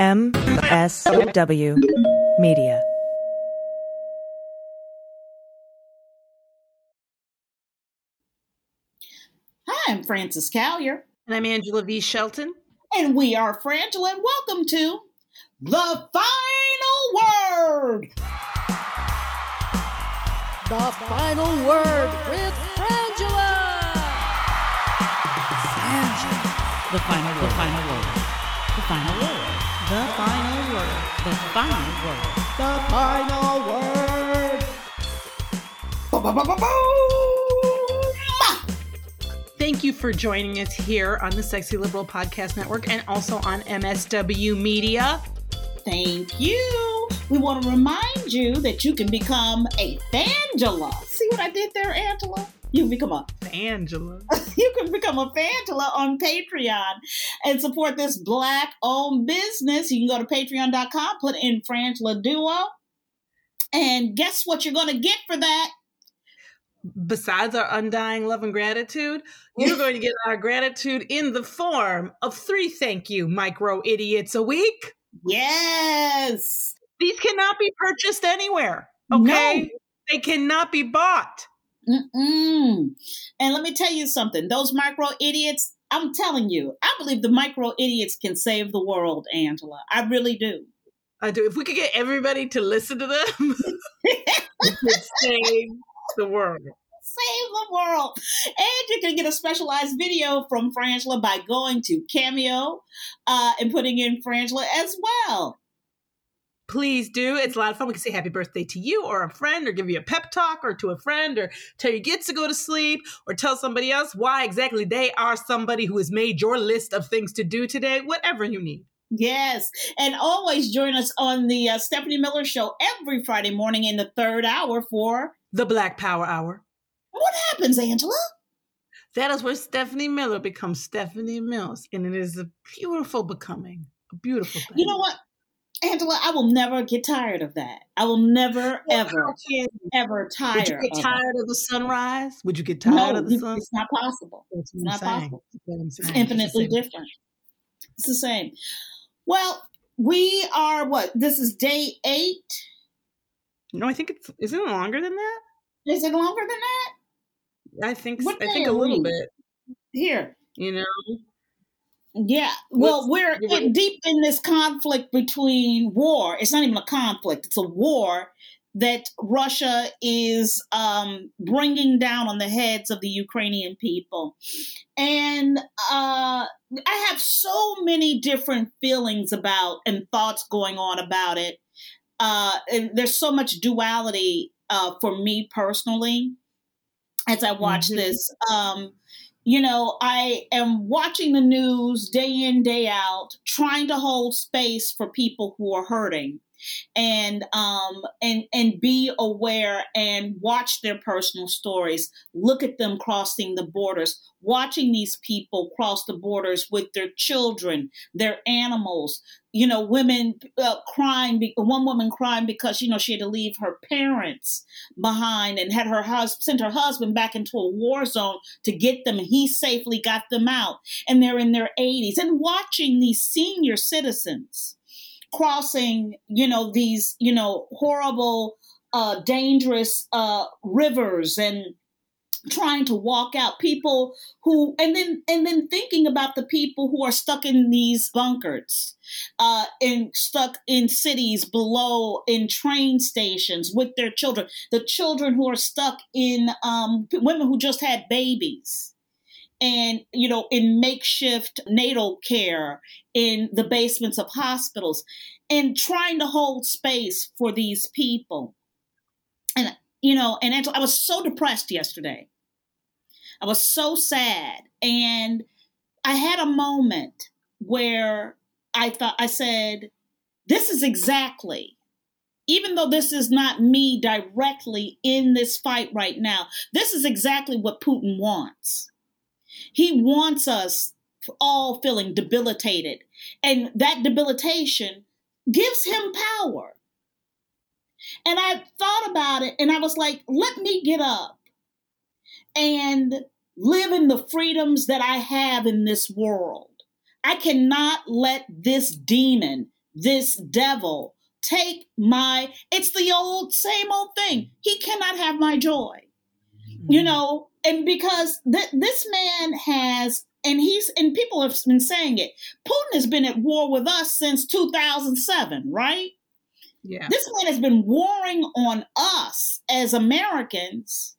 MSW Media. Hi, I'm Frances Callier. And I'm Angela V. Shelton. And we are Frangela, and welcome to The Final Word. The Final Word with Frangela. The final word. The final word. The final word. The final word. The final word. The Final Word. Thank you for joining us here on the Sexy Liberal Podcast Network and also on MSW Media. Thank you. We want to remind you that you can become a Fangela. See what I did there, Angela? You can become a Angela. you can become a Fangela on Patreon and support this black owned business. You can go to patreon.com, put in Frangela Duo, and guess what you're going to get for that? Besides our undying love and gratitude, you're going to get our gratitude in the form of three thank you micro idiots a week. Yes. These cannot be purchased anywhere. Okay. No. They cannot be bought. Mm-mm. And let me tell you something. Those micro idiots, I'm telling you, I believe the micro idiots can save the world, Angela. I really do. I do. If we could get everybody to listen to them, we could save the world. Save the world. And you can get a specialized video from Frangela by going to Cameo uh, and putting in Frangela as well. Please do. It's a lot of fun. We can say happy birthday to you or a friend or give you a pep talk or to a friend or tell your kids to go to sleep or tell somebody else why exactly they are somebody who has made your list of things to do today, whatever you need. Yes. And always join us on the uh, Stephanie Miller Show every Friday morning in the third hour for The Black Power Hour. what happens, Angela? That is where Stephanie Miller becomes Stephanie Mills. And it is a beautiful becoming, a beautiful thing. You know what? Angela, I will never get tired of that. I will never, ever, ever tire. Would you get of tired of the sunrise? Would you get tired No, of the sun? it's not possible. That's what not saying. possible. It's infinitely It's different. It's the same. Well, we are what? This is day eight. No, I think it's isn't it longer than that? Is it longer than that? I think What I think a little we? bit. Here. You know, Yeah. Well, we're in- deep in this conflict between war. It's not even a conflict. It's a war that Russia is um, bringing down on the heads of the Ukrainian people. And uh, I have so many different feelings about and thoughts going on about it. Uh, and there's so much duality uh, for me personally as I watch Mhm. this. Um, you know, I am watching the news day in, day out, trying to hold space for people who are hurting and um and and be aware and watch their personal stories look at them crossing the borders watching these people cross the borders with their children their animals you know women uh, crying one woman crying because you know she had to leave her parents behind and had her husband sent her husband back into a war zone to get them. He safely got them out. And they're in their 80s and watching these senior citizens crossing you know these you know horrible uh dangerous uh rivers and trying to walk out people who and then and then thinking about the people who are stuck in these bunkers uh and stuck in cities below in train stations with their children the children who are stuck in um women who just had babies and you know in makeshift natal care in the basements of hospitals and trying to hold space for these people. And you know and Angela, i was so depressed yesterday i was so sad and i had a moment where i thought i said this is exactly even though this is not me directly in this fight right now this is exactly what putin wants he wants us all feeling debilitated. And that debilitation gives him power. And I thought about it and I was like, let me get up and live in the freedoms that I have in this world. I cannot let this demon this devil take my it's the old same old thing he cannot have my joy you Mm-hmm. know and because th- this man has and he's and people have been saying it putin has been at war with us since 2007 right Yeah. this man has been warring on us as americans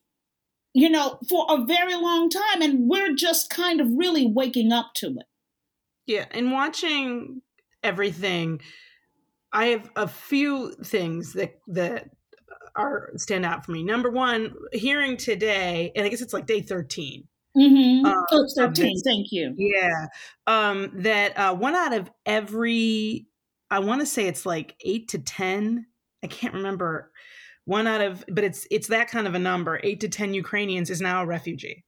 you know for a very long time and we're just kind of really waking up to it Yeah, and watching everything, I have a few things that that are stand out for me. Number one, hearing today, and I guess it's like day thirteen. mm-hmm. Uh, oh, 13 this- thank you Yeah, um, that uh, one out of every, I want to say it's like eight to ten. I can't remember. One out of, but it's it's that kind of a number. Eight to ten Ukrainians is now a refugee.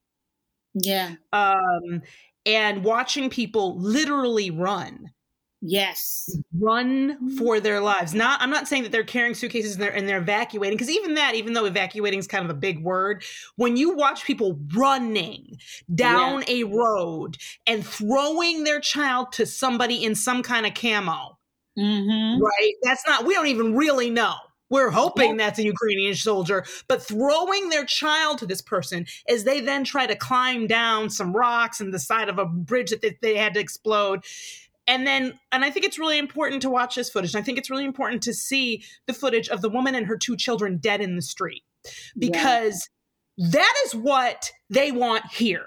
yeah Um, and watching people literally run yes run for their lives. Not I'm not saying that they're carrying suitcases and they're and they're evacuating because even that, even though evacuating is kind of a big word, when you watch people running down a road and throwing their child to somebody in some kind of camo, mm-hmm. right? That's not we don't even really know. We're hoping that's a Ukrainian soldier, but throwing their child to this person as they then try to climb down some rocks and the side of a bridge that they, they had to explode. And then, and I think it's really important to watch this footage. And I think it's really important to see the footage of the woman and her two children dead in the street because that is what they want here.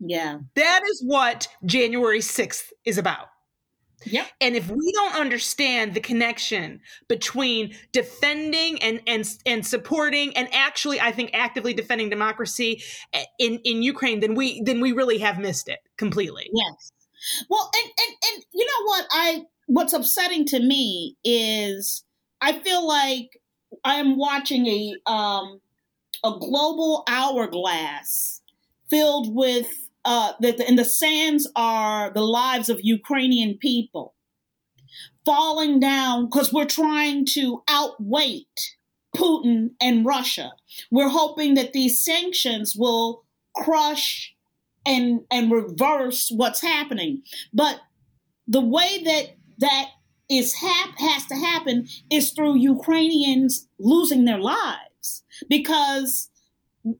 yeah That is what January 6th is about. Yep And if we don't understand the connection between defending and and and supporting and actually I think actively defending democracy eh, in in Ukraine then we then we really have missed it completely. Yes. Well, and, and and you know what I what's upsetting to me is I feel like I am watching a um a global hourglass filled with uh that and the sands are the lives of Ukrainian people falling down because we're trying to outweight Putin and Russia. We're hoping that these sanctions will crush and and reverse what's happening. But the way that that is hap- has to happen is through Ukrainians losing their lives because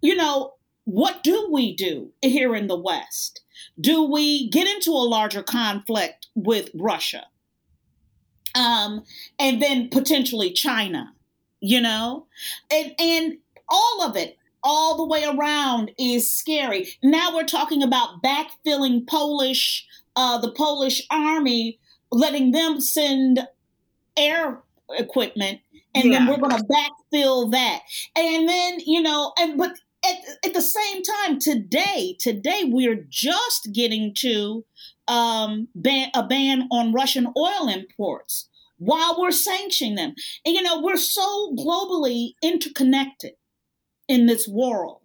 you know what do we do here in the West? Do we get into a larger conflict with Russia? Um, and then potentially China, you know? And and all of it, all the way around is scary. Now we're talking about backfilling Polish, uh, the Polish army, letting them send air equipment, and then we're going to backfill that. And then you know, and but at, at the same time, today, today we're just getting to um, ban, a ban on Russian oil imports while we're sanctioning them. And you know, we're so globally interconnected in this world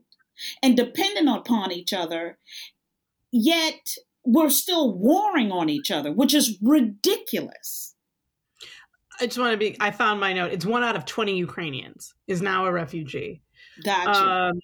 and dependent upon each other, yet we're still warring on each other, which is ridiculous. I just want to be I found my note. It's one out of 20 Ukrainians is now a refugee. Gotcha. Um,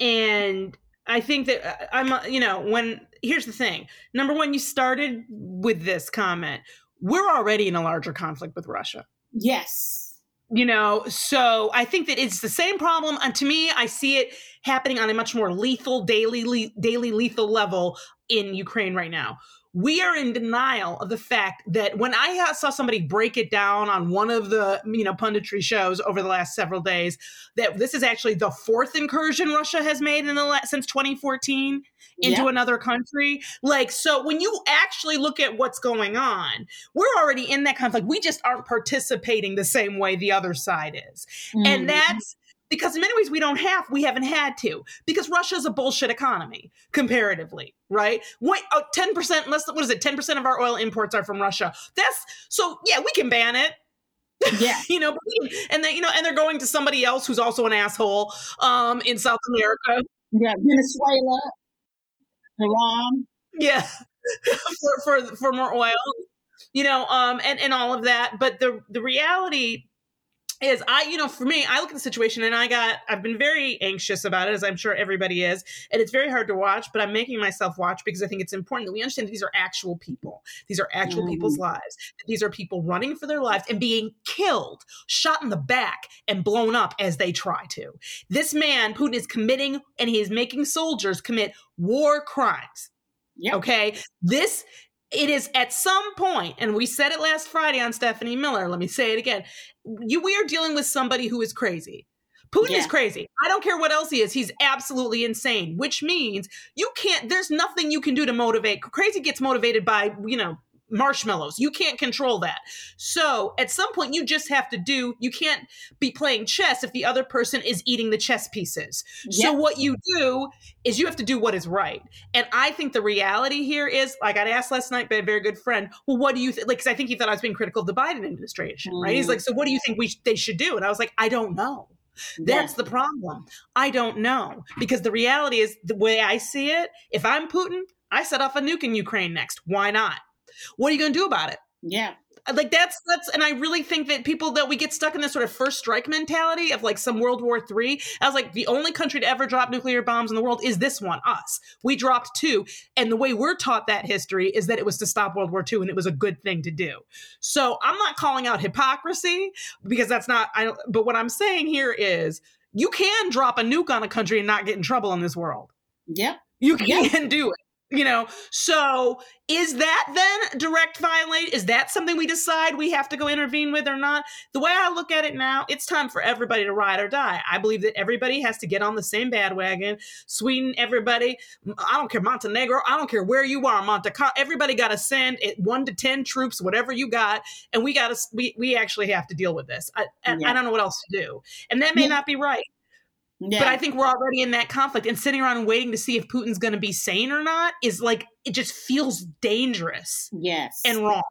and I think that uh, I'm, uh, you know, when here's the thing. Number one, you started with this comment. We're already in a larger conflict with Russia. yes. You know, so I think that it's the same problem. And to me, I see it happening on a much more lethal, daily, le- daily lethal level in Ukraine right now. We are in denial of the fact that when I saw somebody break it down on one of the you know punditry shows over the last several days, that this is actually the fourth incursion Russia has made in the la- since 2014 into another country. Like, so when you actually look at what's going on, we're already in that conflict. We just aren't participating the same way the other side is. Mhm. And that's because in many ways we don't have, we haven't had to, because Russia's a bullshit economy comparatively, right? What, oh, 10%, less what is it, 10% of our oil imports are from Russia. That's, so yeah, we can ban it. yeah. You know, and then you know, and they're going to somebody else who's also an asshole um, in South America. Yeah. Venezuela, Iran. yeah for, for for more oil you know um and and all of that but the the reality is I, you know, for me, I look at the situation and I got, I've been very anxious about it, as I'm sure everybody is. And it's very hard to watch, but I'm making myself watch because I think it's important that we understand that these are actual people. These are actual Mm. people's lives. These are people running for their lives and being killed, shot in the back, and blown up as they try to. This man, Putin, is committing and he is making soldiers commit war crimes. Yep. Okay. This, it is at some point, and we said it last Friday on Stephanie Miller. Let me say it again. You, we are dealing with somebody who is crazy. Putin is crazy. I don't care what else he is. He's absolutely insane, which means you can't, there's nothing you can do to motivate. Crazy gets motivated by, you know, marshmallows. You can't control that. So at some point, you just have to do, you can't be playing chess if the other person is eating the chess pieces. So what you do is you have to do what is right. And I think the reality here is, I got asked last night by a very good friend, well, what do you think? Like, because I think he thought I was being critical of the Biden administration, right? He's Mm. like, so what do you think we sh- they should do? And I was like, I don't know. That's the problem. I don't know because the reality is the way I see it. If I'm Putin, I set off a nuke in Ukraine next. Why not? What are you going to do about it? yeah. Uh, like that's that's and i really think that people that we get stuck in this sort of first strike mentality of like some world war three i was like the only country to ever drop nuclear bombs in the world is this one us we dropped two and the way we're taught that history is that it was to stop world war two and it was a good thing to do so i'm not calling out hypocrisy because that's not i don't but what i'm saying here is you can drop a nuke on a country and not get in trouble in this world Yep. you can do it. You know, so is that then direct violate? Is that something we decide we have to go intervene with or not? The way I look at it now, it's time for everybody to ride or die. I believe that everybody has to get on the same bandwagon. Sweden, everybody. I don't care Montenegro. I don't care where you are, Monte Carlo. Everybody got to send it one to ten troops, whatever you got, and we got to. We we actually have to deal with this. I, and Yeah. I don't know what else to do, and that may Yeah. not be right. Yeah. But I think we're already in that conflict, and sitting around and waiting to see if Putin's going to be sane or not is like it just feels dangerous yes. and wrong.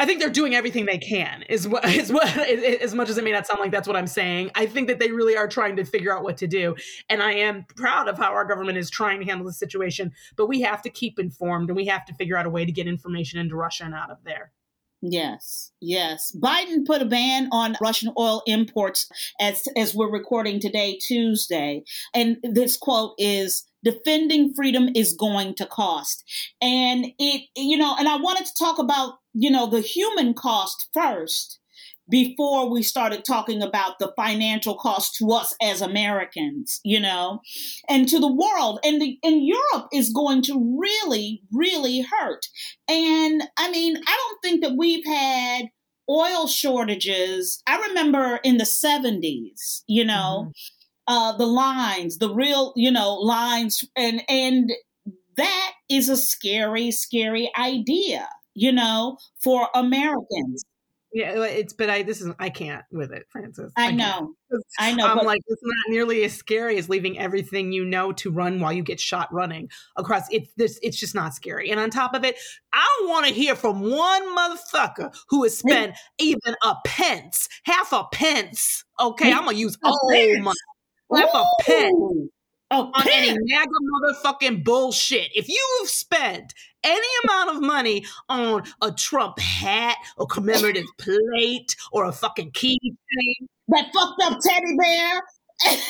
I think they're doing everything they can. Is what is what as much as it may not sound like that's what I'm saying. I think that they really are trying to figure out what to do, and I am proud of how our government is trying to handle the situation. But we have to keep informed, and we have to figure out a way to get information into Russia and out of there. Yes, yes. Biden put a ban on Russian oil imports as as we're recording today, Tuesday. And this quote is defending freedom is going to cost. And it you know, and I wanted to talk about, you know, the human cost first before we started talking about the financial cost to us as Americans, you know, and to the world. And the and Europe is going to really, really hurt. And I mean, I don't think that we've had oil shortages. I remember in the 70s, you know, uh, the lines, the real, you know, lines, and and that is a scary, scary idea, you know, for Americans. Yeah, it's but I this is I can't with it, Frances. I can't. know, I know, I'm but like, it's not nearly as scary as leaving everything you know to run while you get shot running across. It's this. It's just not scary. And on top of it, I don't want to hear from one motherfucker who has spent even a pence, half a pence. Okay, I'm gonna use all money, half a pence. Oh, on any. MAGA motherfucking bullshit. If you've spent any amount of money on a Trump hat, a commemorative plate, or a fucking keychain, that fucked up teddy bear.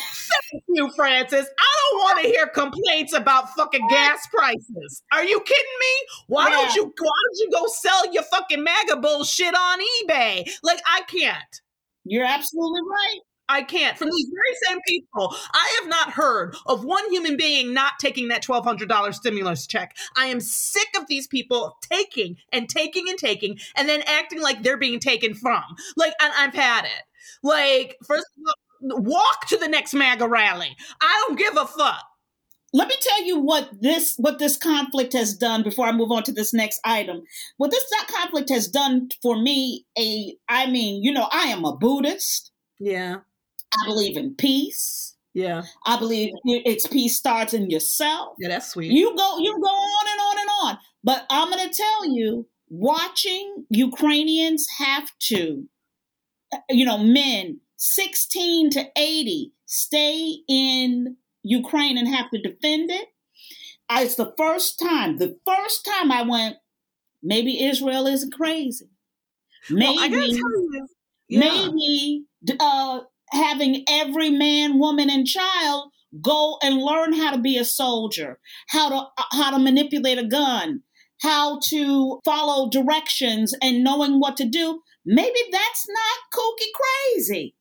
Thank you, Frances. I don't want to hear complaints about fucking gas prices. Are you kidding me? Why don't you why don't you go sell your fucking MAGA bullshit on eBay? Like I can't. You're absolutely right. I can't. From these very same people, I have not heard of one human being not taking that $1,200 stimulus check. I am sick of these people taking and taking and taking and then acting like they're being taken from. Like, and I've had it. Like, first of all, walk to the next MAGA rally. I don't give a fuck. Let me tell you what this what this conflict has done before I move on to this next item. What this conflict has done for me, a I mean, you know, I am a Buddhist. Yeah. I believe in peace. Yeah. I believe it's peace starts in yourself. Yeah, that's sweet. You go you go on and on and on. But I'm going to tell you watching Ukrainians have to you know, men 16 to 80 stay in Ukraine and have to defend it. I, it's the first time, the first time I went, maybe Israel isn't crazy. Maybe, Well, I gotta tell you, yeah. maybe uh, having every man, woman, and child go and learn how to be a soldier, how to how to manipulate a gun, how to follow directions, and knowing what to do. Maybe that's not kooky crazy.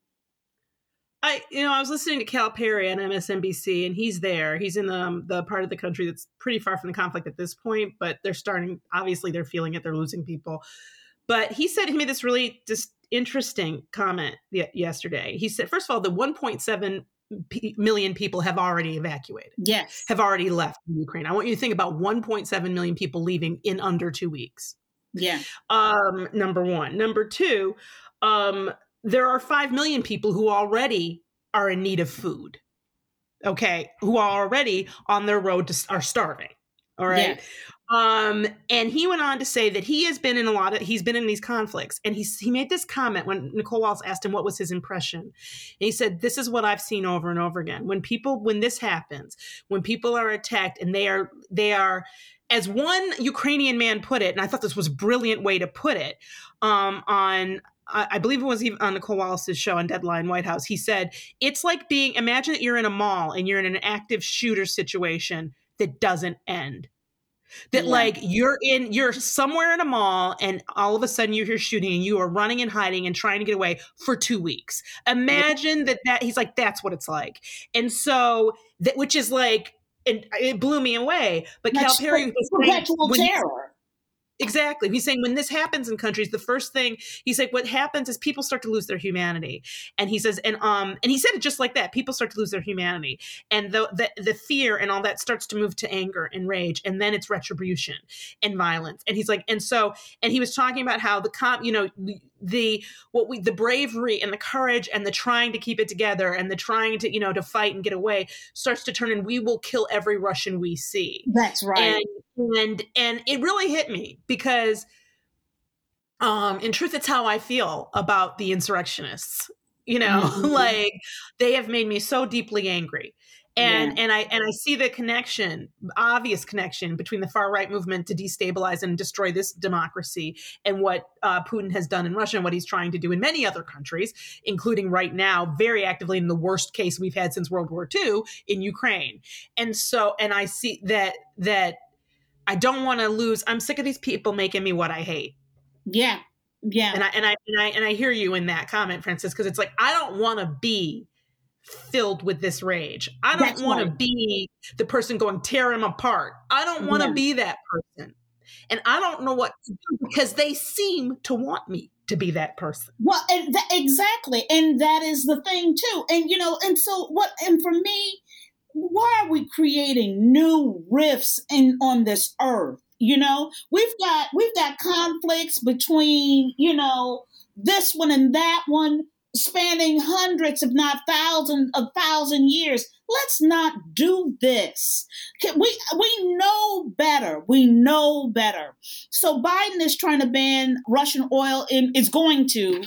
I, you know, I was listening to Cal Perry on MSNBC, and he's there. He's in the um, the part of the country that's pretty far from the conflict at this point, but they're starting. Obviously, they're feeling it. They're losing people. But he said he made this really just interesting comment yesterday. He said, first of all, the 1.7 P- million people have already evacuated. Yes. Have already left Ukraine. I want you to think about 1.7 million people leaving in under two weeks. Yeah. Um, number one. Number two, um, there are 5 million people who already are in need of food. Okay. Who are already on their road to are starving. All right. Yeah. Um, and he went on to say that he has been in a lot of he's been in these conflicts, and he he made this comment when Nicolle Wallace asked him what was his impression, and he said, "This is what I've seen over and over again. When people when this happens, when people are attacked, and they are they are." As one Ukrainian man put it, and I thought this was a brilliant way to put it, um, on I believe it was even on Nicolle Wallace's show on Deadline White House. He said, It's like being, imagine that you're in a mall and you're in an active shooter situation that doesn't end that yeah. like you're in you're somewhere in a mall and all of a sudden you hear shooting and you are running and hiding and trying to get away for two weeks imagine yeah. that that he's like that's what it's like and so that which is like and it blew me away but that's cal perry was perpetual terror Exactly. He's saying when this happens in countries, the first thing he's like, what happens is people start to lose their humanity. And he says, and um, and he said it just like that. People start to lose their humanity, and the the, the fear and all that starts to move to anger and rage, and then it's retribution and violence. And he's like, and so, and he was talking about how the com, you know, the what we the bravery and the courage and the trying to keep it together and the trying to you know to fight and get away starts to turn and we will kill every russian we see. That's right. And and, and it really hit me because um in truth it's how i feel about the insurrectionists you know mm-hmm. like they have made me so deeply angry and yeah. and i and i see the connection obvious connection between the far right movement to destabilize and destroy this democracy and what uh, putin has done in russia and what he's trying to do in many other countries including right now very actively in the worst case we've had since world war ii in ukraine. And so and i see that that i don't want to lose i'm sick of these people making me what i hate. Yeah. Yeah. And i and i and i, and I hear you in that comment Frances, because it's like i don't want to be filled with this rage. I don't want right. to be the person going tear him apart. I don't want to yeah. be that person. And I don't know what to do because they seem to want me to be that person. Well, and th- exactly. And that is the thing too. And you know, and so what and for me, why are we creating new rifts in on this earth? You know, we've got we've got conflicts between, you know, this one and that one spanning hundreds, if not thousands, of thousand years. Let's not do this. We we know better. We know better. So Biden is trying to ban Russian oil. In, is going to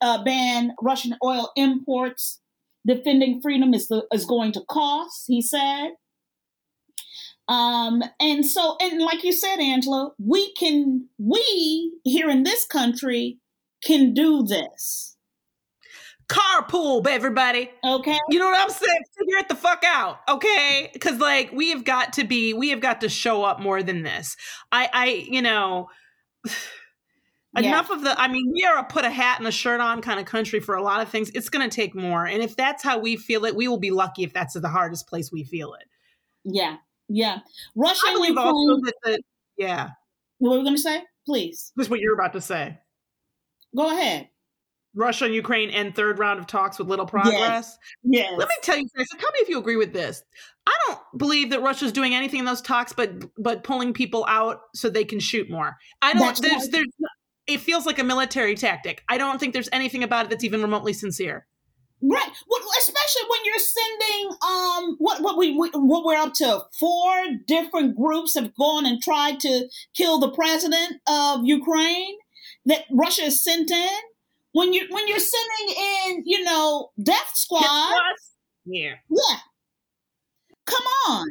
uh, ban Russian oil imports. Defending freedom is the, is going to cost. He said. Um, and so, and like you said, Angela, we can, we here in this country can do this carpool, everybody. Okay. You know what I'm saying? Figure it the fuck out, okay? Because like we have got to be, we have got to show up more than this. I, I, you know. Yeah. Enough of the, I mean, we are a put a hat and a shirt on kind of country for a lot of things. It's going to take more. And if that's how we feel it, we will be lucky if that's the hardest place we feel it. Yeah. Yeah. Russia, I believe Ukraine, also that the, yeah. What were we going to say? Please. This is what you're about to say. Go ahead. Russia and Ukraine end third round of talks with little progress. Yes. yes. Let me tell you, guys. Tell me if you agree with this. I don't believe that Russia's doing anything in those talks, but but pulling people out so they can shoot more. I don't. That's there's there's. It feels like a military tactic. I don't think there's anything about it that's even remotely sincere. Right. Well, especially when you're sending um what what we what we're up to four different groups have gone and tried to kill the president of Ukraine that Russia has sent in when you when you're sending in, you know, Death Squad. Yeah. Yeah. Come on.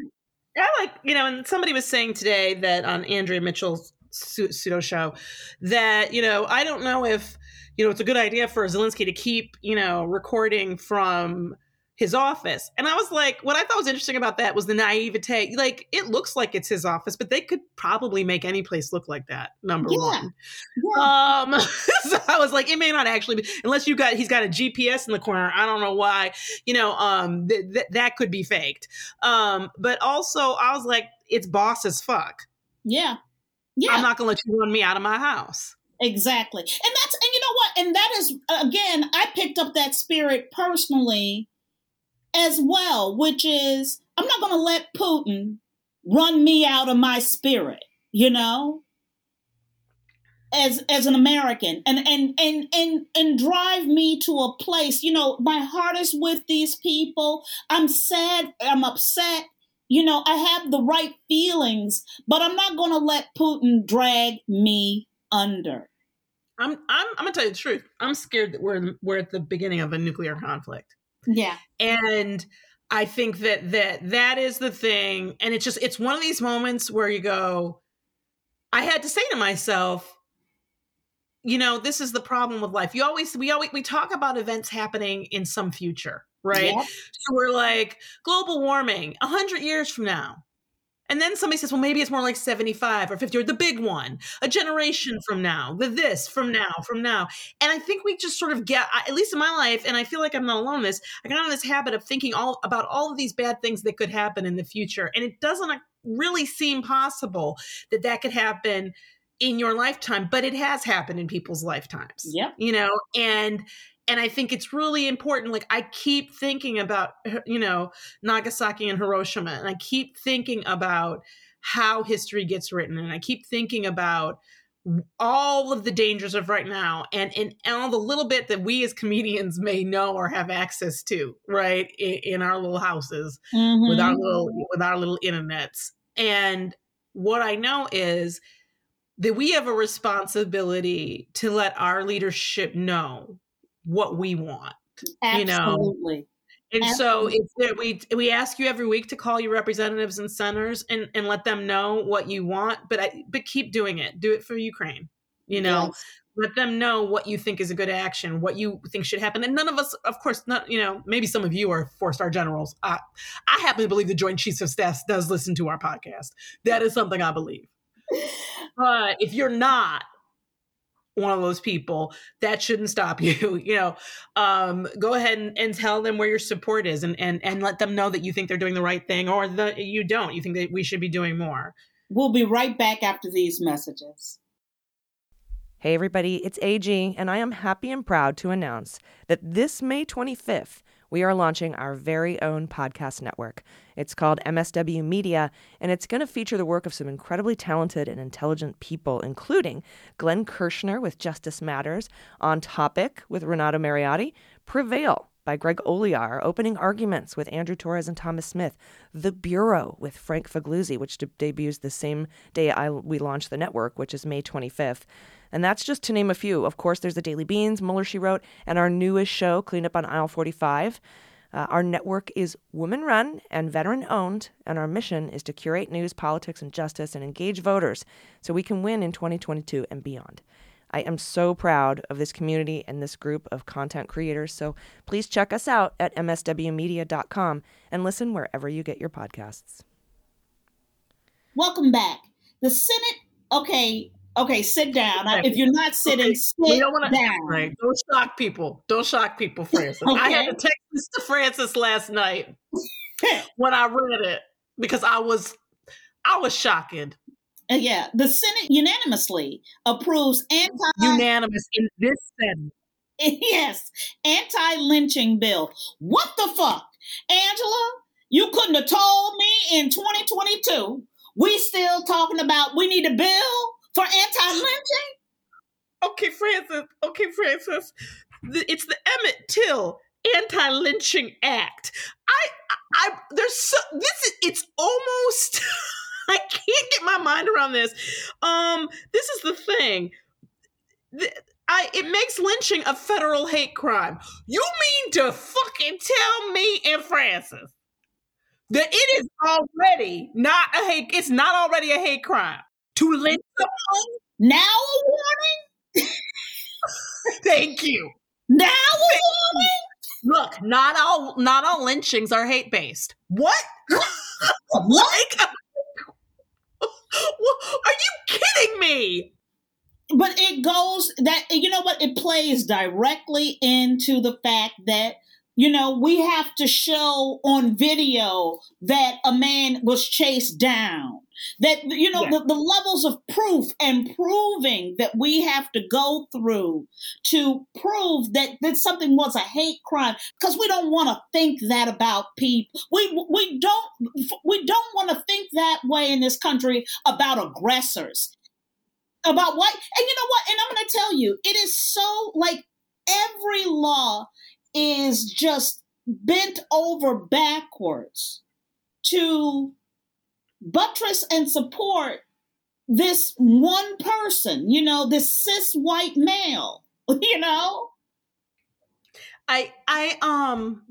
I like, you know, and somebody was saying today that on Andrea Mitchell's pseudo show that you know I don't know if you know it's a good idea for Zelensky to keep you know recording from his office. And I was like, what I thought was interesting about that was the naivete. Like, it looks like it's his office, but they could probably make any place look like that. Number yeah. one. Yeah. Um, so I was like, it may not actually be, unless you got he's got a GPS in the corner. I don't know why. You know, um, th- th- that could be faked. Um, but also I was like, it's boss as fuck. Yeah. Yeah. I'm not gonna let you run me out of my house. Exactly. And that's and you know what? And that is again, I picked up that spirit personally as well, which is I'm not going to let Putin run me out of my spirit, you know? As as an American and and and and and drive me to a place, you know, my heart is with these people. I'm sad, I'm upset. You know, I have the right feelings, but I'm not going to let Putin drag me under. I'm I'm I'm gonna tell you the truth. I'm scared that we're we're at the beginning of a nuclear conflict. Yeah. And I think that that that is the thing and it's just it's one of these moments where you go I had to say to myself you know this is the problem with life you always we always we talk about events happening in some future right yeah. so we're like global warming 100 years from now and then somebody says, well, maybe it's more like 75 or 50 or the big one, a generation from now, the this from now, from now. And I think we just sort of get, at least in my life, and I feel like I'm not alone in this, I got in this habit of thinking all about all of these bad things that could happen in the future. And it doesn't uh, really seem possible that that could happen in your lifetime, but it has happened in people's lifetimes. Yeah. You know, and and I think it's really important. Like I keep thinking about, you know, Nagasaki and Hiroshima, and I keep thinking about how history gets written, and I keep thinking about all of the dangers of right now and, and, and all the little bit that we as comedians may know or have access to right in, in our little houses mm-hmm. with our little with our little internets and what i know is that we have a responsibility to let our leadership know what we want. Absolutely. You know? And Absolutely. so it's that we we ask you every week to call your representatives and senators and, and let them know what you want, but I, but keep doing it. Do it for Ukraine. You know, yes. let them know what you think is a good action, what you think should happen. And none of us, of course, not you know, maybe some of you are four star generals. I I happen to believe the Joint Chiefs of Staff does listen to our podcast. That is something I believe. But if you're not, one of those people that shouldn't stop you you know? Um, go ahead and, and, tell them where your support is and, and and let them know that you think they're doing the right thing or that you don't. You think that we should be doing more. We'll be right back after these messages. Hey everybody. It's ag and i am happy and proud to announce that this may 25th we are launching our very own podcast network. It's called MSW Media, and it's going to feature the work of some incredibly talented and intelligent people, including Glenn Kirschner with Justice Matters, On Topic with Renato Mariotti, Prevail by Greg Olear, Opening Arguments with Andrew Torrez and Thomas Smith, The Bureau with Frank Figliuzzi, which de- debuts the same day I, we launch the network, which is May 25th. And that's just to name a few. Of course, there's the Daily Beans, Mueller, She Wrote, and our newest show, Clean Up on Aisle 45. Uh, our network is woman run and veteran owned, and our mission is to curate news, politics, and justice and engage voters so we can win in 2022 and beyond. I am so proud of this community and this group of content creators, so please check us out at mswmedia.com and listen wherever you get your podcasts. Welcome back. The Senate, okay, Okay, sit down. If you're not sitting, okay. sit don't wanna, down. Right. Don't shock people. Don't shock people, Frances. okay. I had to text this to Frances last night when I read it because I was I was shocked. Uh, yeah, the Senate unanimously approves anti unanimous in this Senate. Yes, anti-lynching bill. What the fuck, Angela? You couldn't have told me in 2022. We still talking about we need a bill for anti-lynching? Okay, Frances. Okay, Frances. It's the Emmett Till Anti-Lynching Act. I, I, there's so this is it's almost. I can't get my mind around this. Um, this is the thing. The, I, it makes lynching a federal hate crime. You mean to fucking tell me and Frances that it is already not a hate? It's not already a hate crime. To lynch someone? Now a warning? Thank you. Now a warning? Look, not all not all lynchings are hate based. What? What? like, are you kidding me? But it goes that you know what? It plays directly into the fact that you know we have to show on video that a man was chased down that you know Yeah. the, the levels of proof and proving that we have to go through to prove that that something was a hate crime because we don't want to think that about people we we don't we don't want to think that way in this country about aggressors about what and you know what and i'm going to tell you it is so like every law is just bent over backwards to buttress and support this one person, you know, this cis white male, you know? I I um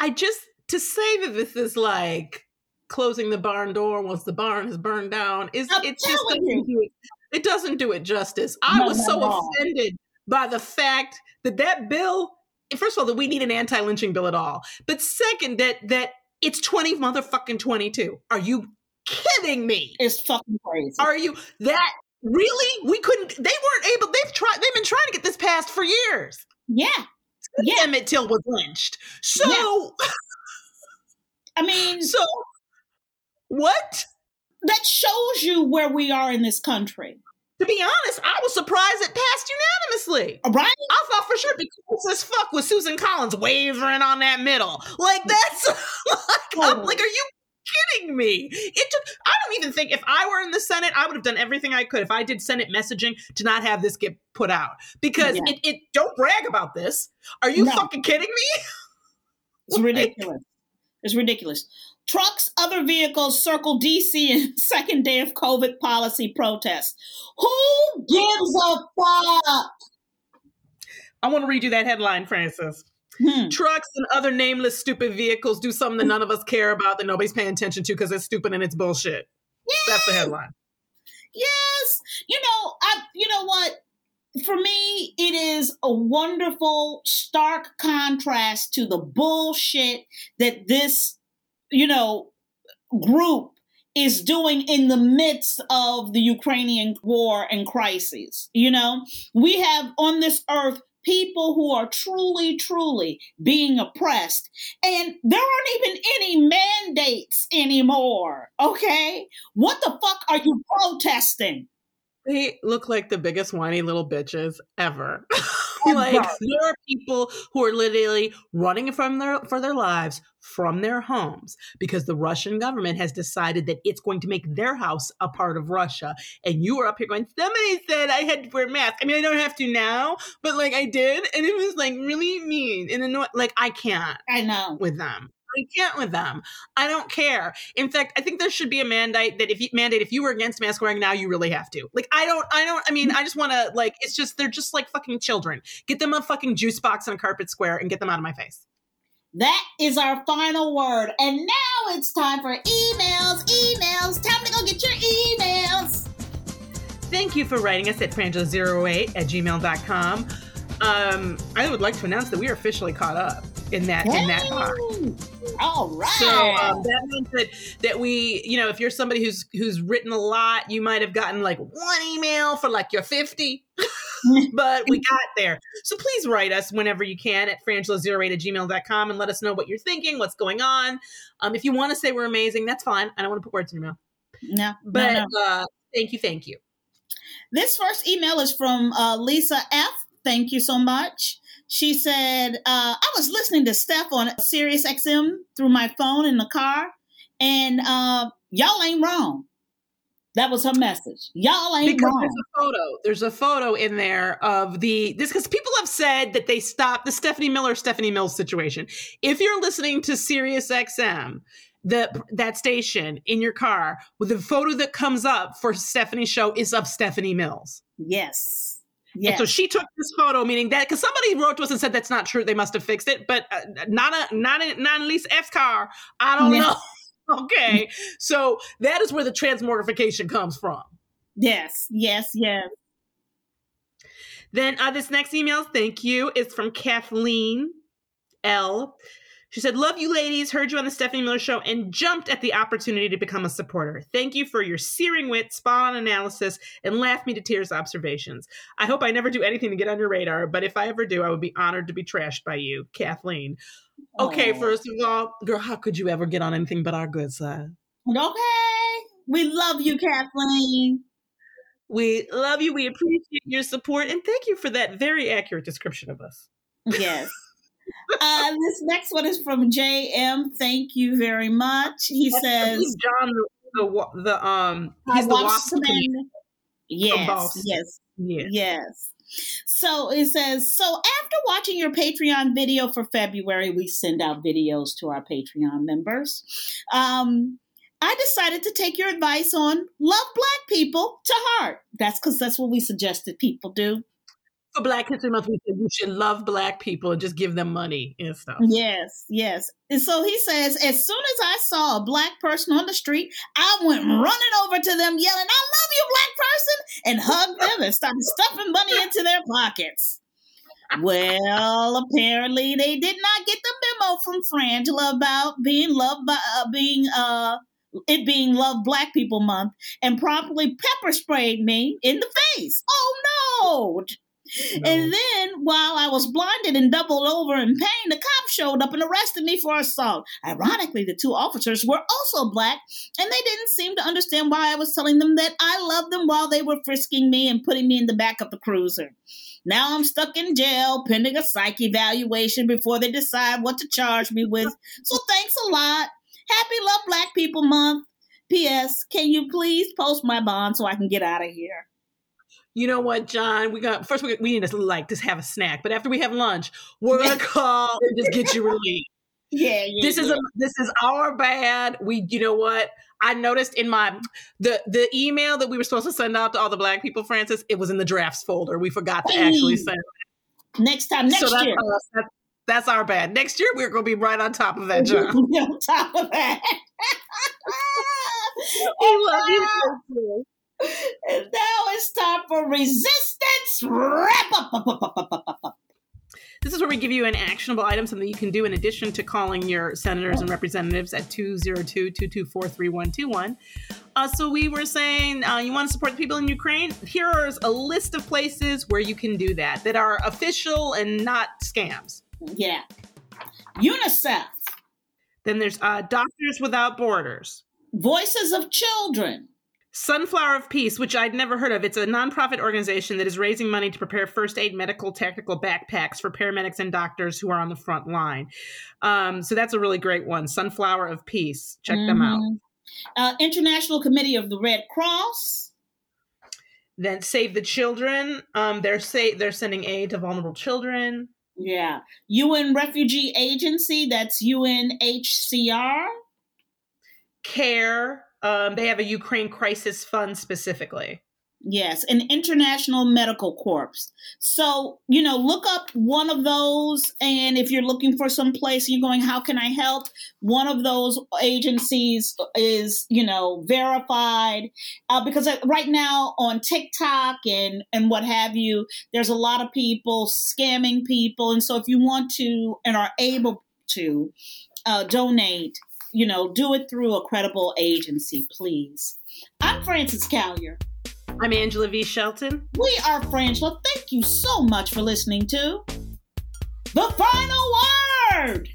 I just to say that this is like closing the barn door once the barn has burned down is it just doesn't you. do it, it doesn't do it justice. I No, was no, so no. offended by the fact that that bill first of all that we need an anti-lynching bill at all. But second that that it's 20 motherfucking 22. Are you kidding me? It's fucking crazy. Are you that really? We couldn't they weren't able they've tried they've been trying to get this passed for years. yeah. Yeah. Emmett Till was lynched. So I mean, So, what? that shows you where we are in this country, To be honest, I was surprised it passed unanimously. Uh, right? I thought for sure because as fuck with Susan Collins wavering on that middle. Like that's like, I'm oh. like, are you kidding me? It took I don't even think if I were in the Senate, I would have done everything I could if I did Senate messaging to not have this get put out. Because Yeah. it, it don't brag about this. Are you No. fucking kidding me? It's ridiculous. It's ridiculous. Trucks, other vehicles circle DC in second day of COVID policy protest. Who gives a fuck? I want to read you that headline, Frances. Hmm. trucks and other nameless stupid vehicles do something that none of us care about that nobody's paying attention to because it's stupid and it's bullshit. That's the headline. Yes. You know, I you know what? For me, it is a wonderful stark contrast to the bullshit that this, you know, group is doing in the midst of the Ukrainian war and crises. You know, we have on this earth people who are truly, truly being oppressed, and there aren't even any mandates anymore. Okay? What the fuck are you protesting? They look like the biggest whiny little bitches ever. Ever. Oh, like there are people who are literally running from their for their lives from their homes because the Russian government has decided that it's going to make their house a part of Russia. And you are up here going, somebody said I had to wear a mask. I mean, I don't have to now, but like I did, and it was like really mean and annoying. Like I can't I know. with them. I can't with them. I don't care. In fact, I think there should be a mandate that if you mandate if you were against mask wearing now, you really have to. Like I don't I don't I mean, I just want to like it's just they're just like fucking children. Get them a fucking juice box and a carpet square and get them out of my face. That is our final word. And now it's time for emails, emails. Time to go get your emails. Thank you for writing us at frangela08 at gmail.com. Um, I would like to announce that we are officially caught up in that in that box. All right. So um, that means that that we, you know, if you're somebody who's who's written a lot, you might have gotten like one email for like your 50. but we got there. So please write us whenever you can at frangela08 at gmail.com and let us know what you're thinking, what's going on. Um, if you want to say we're amazing, that's fine. I don't want to put words in your mouth. no, But no, no. Uh, thank you, thank you. This first email is from uh, Lisa F. Thank you so much. She said, uh, I was listening to Steph on Sirius XM through my phone in the car, and uh, y'all ain't wrong. That was her message. Y'all ain't because wrong. there's a photo there's a photo in there of the this because people have said that they stopped the stephanie miller stephanie mills situation if you're listening to sirius xm the that station in your car with the photo that comes up for stephanie's show is of stephanie mills Yes. And so she took this photo meaning that because somebody wrote to us and said that's not true they must have fixed it but uh, not a not a not at least f's car i don't Yeah. know okay so that is where the transmortification comes from Yes, yes, yes. Then uh, this next email, thank you, is from Kathleen L. She said, Love you ladies, heard you on the Stephanie Miller Show, and jumped at the opportunity to become a supporter. Thank you for your searing wit, spot on analysis, and laugh me to tears observations. I hope I never do anything to get on your radar, but if I ever do, I would be honored to be trashed by you, Kathleen. Okay, first of all, girl, how could you ever get on anything but our good side? Okay. We love you, Kathleen. We love you. We appreciate your support, and thank you for that very accurate description of us. Yes. Uh, this next one is from JM. Thank you very much. He says, John the the, the um he's the some- Yes, yes, Yeah. yes. So it says, so after watching your Patreon video for February, we send out videos to our Patreon members. Um, I decided to take your advice on love black people to heart. That's because that's what we suggested people do. For Black History Month, we said you should love Black people and just give them money and stuff. Yes, yes. And so he says, as soon as I saw a black person on the street, I went running over to them, yelling, I love you, black person, and hugged them and started stuffing money into their pockets. Well, apparently they did not get the memo from Frangela about being loved by uh, being uh it being Love Black People Month and promptly pepper sprayed me in the face. Oh no! And then, while I was blinded and doubled over in pain, the cop showed up and arrested me for assault. Ironically, the two officers were also black, and they didn't seem to understand why I was telling them that I loved them while they were frisking me and putting me in the back of the cruiser. Now I'm stuck in jail pending a psych evaluation before they decide what to charge me with. So thanks a lot. Happy Love Black People Month. P.S. Can you please post my bond so I can get out of here? You know what, John? We got first. We, we need to like just have a snack, but after we have lunch, we're gonna call and just get you relieved. Yeah, yeah. This is yeah. a this is our bad. We, you know what? I noticed in my the the email that we were supposed to send out to all the Black people, Frances, it was in the drafts folder. We forgot to actually Hey. send. next time, next so that's, year. us. That's, that's our bad. Next year we're gonna be right on top of that, John. on top of that. we love you. so much. And now it's time for resistance wrap up. This is where we give you an actionable item, something you can do in addition to calling your senators and representatives at 202-224-3121. Uh, so we were saying uh, you want to support the people in Ukraine? Here is a list of places where you can do that, that are official and not scams. Yeah. UNICEF, Then there's uh, Doctors Without Borders. Voices of Children, Sunflower of Peace, which I'd never heard of. It's a nonprofit organization that is raising money to prepare first aid medical technical backpacks for paramedics and doctors who are on the front line. Um, so that's a really great one. Sunflower of Peace. Check them out. Mhm. Uh, International Committee of the Red Cross, Then Save the Children. Um, they're say they're sending aid to vulnerable children. yeah. UN Refugee Agency, that's UNHCR. Care. Um, they have a Ukraine crisis fund specifically. Yes, an international medical corps. So, you know, look up one of those. And if you're looking for some place, you're going, how can I help? One of those agencies is, you know, verified. Uh, because uh, right now on TikTok and, and what have you, there's a lot of people scamming people. And so if you want to and are able to uh, donate, you know, do it through a credible agency, please. I'm Frances Callier. I'm Angela V. Shelton. We are Frangela. Thank you so much for listening to The Final Word.